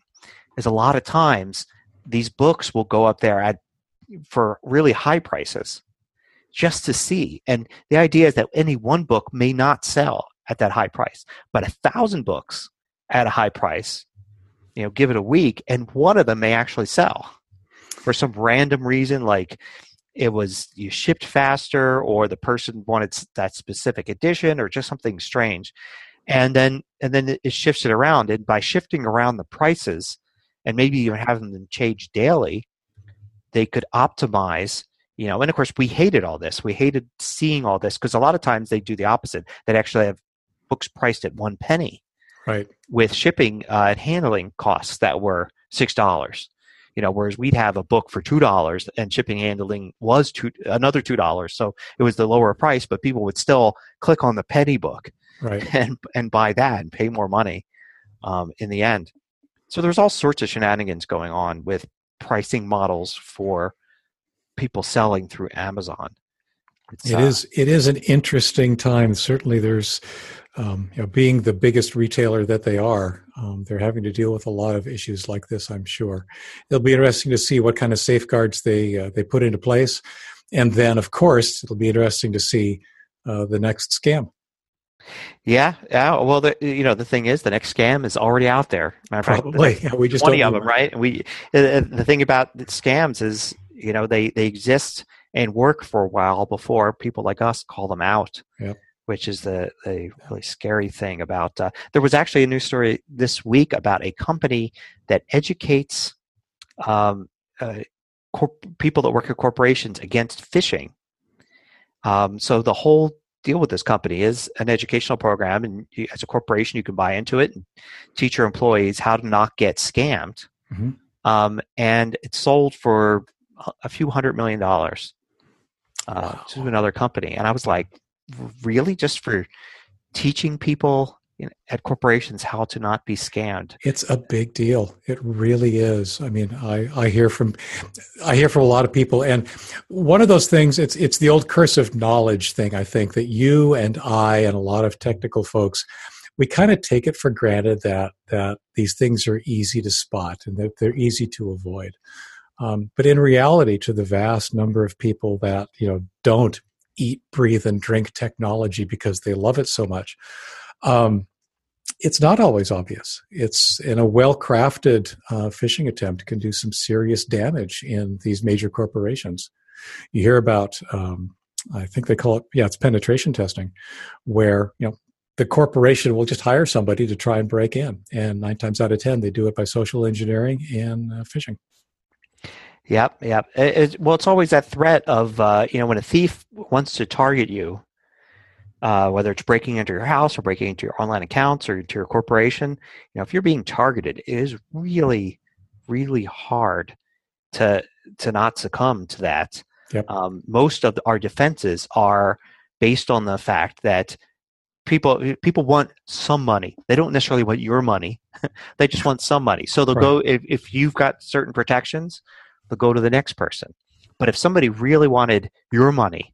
S2: Is a lot of times these books will go up there at for really high prices just to see. And the idea is that any one book may not sell at that high price, but a thousand books at a high price, you know, give it a week, and one of them may actually sell for some random reason, like it was you shipped faster, or the person wanted that specific edition, or just something strange. And then and then it shifts it around, and by shifting around the prices, and maybe even having them change daily, they could optimize. You know, and of course, we hated all this. We hated seeing all this because a lot of times they do the opposite. They actually have books priced at one penny.
S1: Right.
S2: with shipping uh, and handling costs that were six dollars. You know whereas we'd have a book for two dollars and shipping handling was two another two dollars. So it was the lower price but people would still click on the penny book
S1: right.
S2: and and buy that and pay more money um, in the end. So there's all sorts of shenanigans going on with pricing models for people selling through amazon.
S1: It's, it uh, is, It is an interesting time. Certainly, there's um, you know, being the biggest retailer that they are, um, they're having to deal with a lot of issues like this. I'm sure it'll be interesting to see what kind of safeguards they uh, they put into place, and then, of course, it'll be interesting to see uh, the next scam.
S2: Yeah, yeah. Well, the, you know, the thing is, the next scam is already out there.
S1: Matter Probably, fact, yeah, we just
S2: twenty of them, right? And we uh, the thing about scams is, you know, they they exist and work for a while before people like us call them out.
S1: Yep
S2: which is the, the really scary thing about. Uh, there was actually a news story this week about a company that educates um, uh, corp- people that work at corporations against phishing. Um, so the whole deal with this company is an educational program, and you, as a corporation, you can buy into it and teach your employees how to not get scammed. Mm-hmm. Um, and it's sold for a few hundred million dollars uh, wow. to another company. And I was like, really just for teaching people at corporations how to not be scammed.
S1: It's a big deal. It really is. I mean, I, I hear from I hear from a lot of people, and one of those things it's it's the old curse of knowledge thing. I think that you and I and a lot of technical folks we kind of take it for granted that that these things are easy to spot and that they're easy to avoid. Um, but in reality, to the vast number of people that you know don't eat, breathe, and drink technology because they love it so much. Um, it's not always obvious. It's in a well crafted uh, phishing attempt can do some serious damage in these major corporations. You hear about, um, I think they call it, yeah, it's penetration testing, where you know the corporation will just hire somebody to try and break in, and nine times out of ten they do it by social engineering and uh, phishing.
S2: Yep, yep. It, it, well, it's always that threat of uh, you know when a thief wants to target you, uh, whether it's breaking into your house or breaking into your online accounts or into your corporation. You know, if you're being targeted, it is really, really hard to to not succumb to that.
S1: Yep.
S2: Um, most of our defenses are based on the fact that people people want some money. They don't necessarily want your money. they just want some money. So they'll right. go if, if you've got certain protections they'll go to the next person. But if somebody really wanted your money,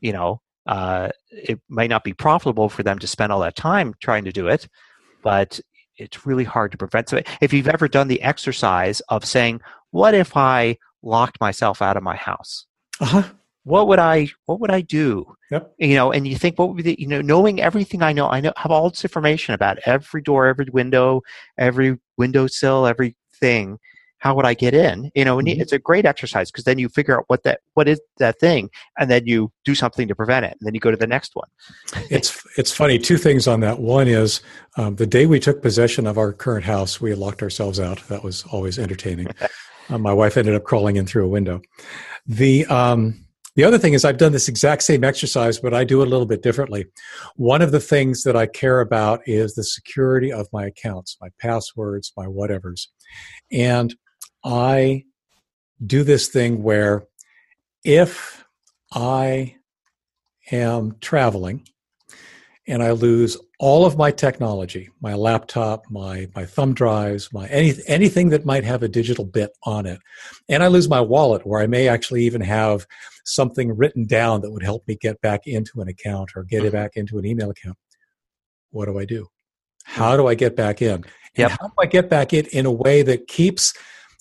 S2: you know, uh, it might not be profitable for them to spend all that time trying to do it, but it's really hard to prevent. So if you've ever done the exercise of saying, "What if I locked myself out of my house?"
S1: Uh-huh.
S2: What would I What would I do?
S1: Yep.
S2: You know, and you think, what would be the, you know, knowing everything I know, I know have all this information about every door, every window, every windowsill, everything how would I get in? You know, and mm-hmm. it's a great exercise because then you figure out what that what is that thing, and then you do something to prevent it, and then you go to the next one.
S1: it's it's funny. Two things on that. One is um, the day we took possession of our current house, we locked ourselves out. That was always entertaining. uh, my wife ended up crawling in through a window. The um, the other thing is I've done this exact same exercise, but I do it a little bit differently. One of the things that I care about is the security of my accounts, my passwords, my whatevers. And I do this thing where if I am traveling and I lose all of my technology, my laptop, my my thumb drives, my any, anything that might have a digital bit on it, and I lose my wallet where I may actually even have something written down that would help me get back into an account or get it mm-hmm. back into an email account. What do I do? How do I get back in?
S2: Yep.
S1: how do I get back in in a way that keeps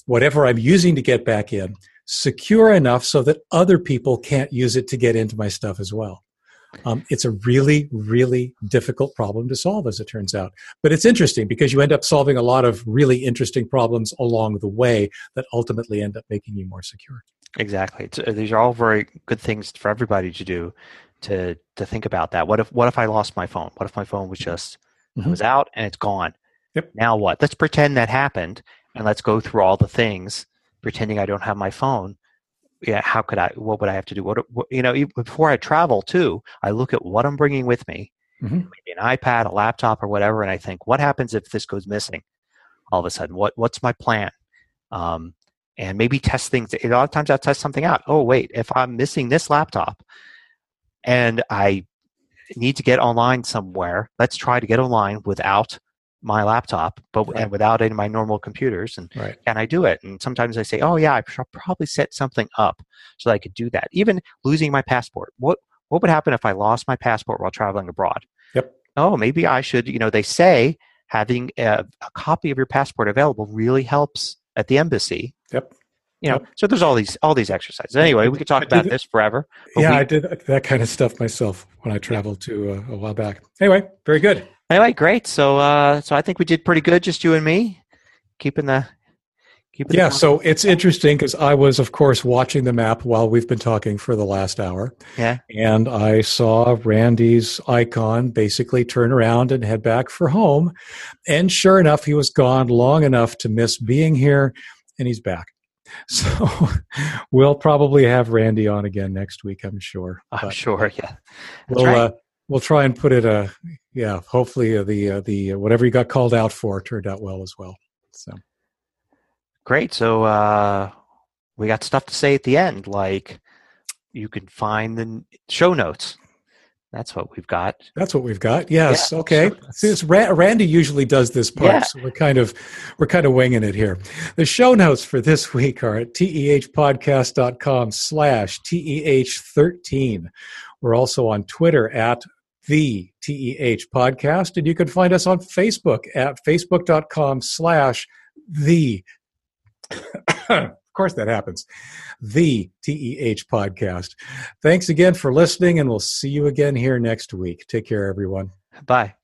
S1: whatever I'm using to get back in secure enough so that other people can't use it to get into my stuff as well. Um, it's a really, really difficult problem to solve, as it turns out. But it's interesting because you end up solving a lot of really interesting problems along the way that ultimately end up making you more secure.
S2: Exactly. Uh, these are all very good things for everybody to do. To to think about that. What if what if I lost my phone? What if my phone was just mm-hmm. was out and it's gone?
S1: Yep.
S2: Now what? Let's pretend that happened and let's go through all the things pretending I don't have my phone. Yeah, how could I? What would I have to do? What, what you know? Before I travel too, I look at what I'm bringing with me,
S1: Mhm.
S2: maybe an iPad, a laptop, or whatever, and I think, what happens if this goes missing? All of a sudden, what what's my plan? Um, and maybe test things. A lot of times, I'll test something out. Oh, wait, if I'm missing this laptop, and I need to get online somewhere, let's try to get online without my laptop, but
S1: Right.
S2: and without any of my normal computers. And
S1: Right.
S2: can I do it? And sometimes I say, oh yeah, I should probably set something up so that I could do that. Even losing my passport. What what would happen if I lost my passport while traveling abroad?
S1: Yep.
S2: Oh, maybe I should. You know, they say having a, a copy of your passport available really helps at the embassy.
S1: Yep.
S2: You know,
S1: Yep.
S2: so there's all these all these exercises. Anyway, we could talk
S1: I
S2: about this forever.
S1: Yeah,
S2: we-
S1: I did that kind of stuff myself when I traveled to uh, a while back. Anyway, very good.
S2: Anyway, great. So, uh, so I think we did pretty good, just you and me, keeping the keeping.
S1: Yeah,
S2: the
S1: so it's interesting because I was, of course, watching the map while we've been talking for the last hour.
S2: Yeah.
S1: And I saw Randy's icon basically turn around and head back for home. And sure enough, he was gone long enough to miss being here, and he's back. So we'll probably have Randy on again next week, I'm sure.
S2: I'm
S1: But
S2: sure. Yeah.
S1: We'll
S2: right.
S1: uh, we'll try and put it. Uh, yeah, hopefully uh, the uh, the uh, whatever you got called out for turned out well as well. So
S2: Great. So uh, we got stuff to say at the end, like you can find the show notes. That's what we've got.
S1: That's what we've got. Yes.
S2: Yeah,
S1: okay. it's Ra- Randy usually does this part,
S2: Yeah.
S1: so we're kind of we're kind of winging it here. The show notes for this week are at tehpodcast.com slash teh13. We're also on Twitter at the TEH podcast, and you can find us on Facebook at facebook.com slash the of course that happens. The TEH podcast. Thanks again for listening, and we'll see you again here next week. Take care, everyone.
S2: Bye.